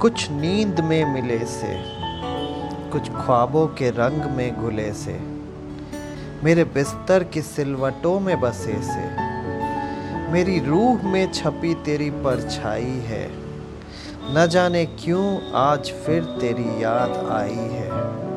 कुछ नींद में मिले से, कुछ ख्वाबों के रंग में घुले से, मेरे बिस्तर की सिलवटों में बसे से, मेरी रूह में छपी तेरी परछाई है। न जाने क्यों आज फिर तेरी याद आई है।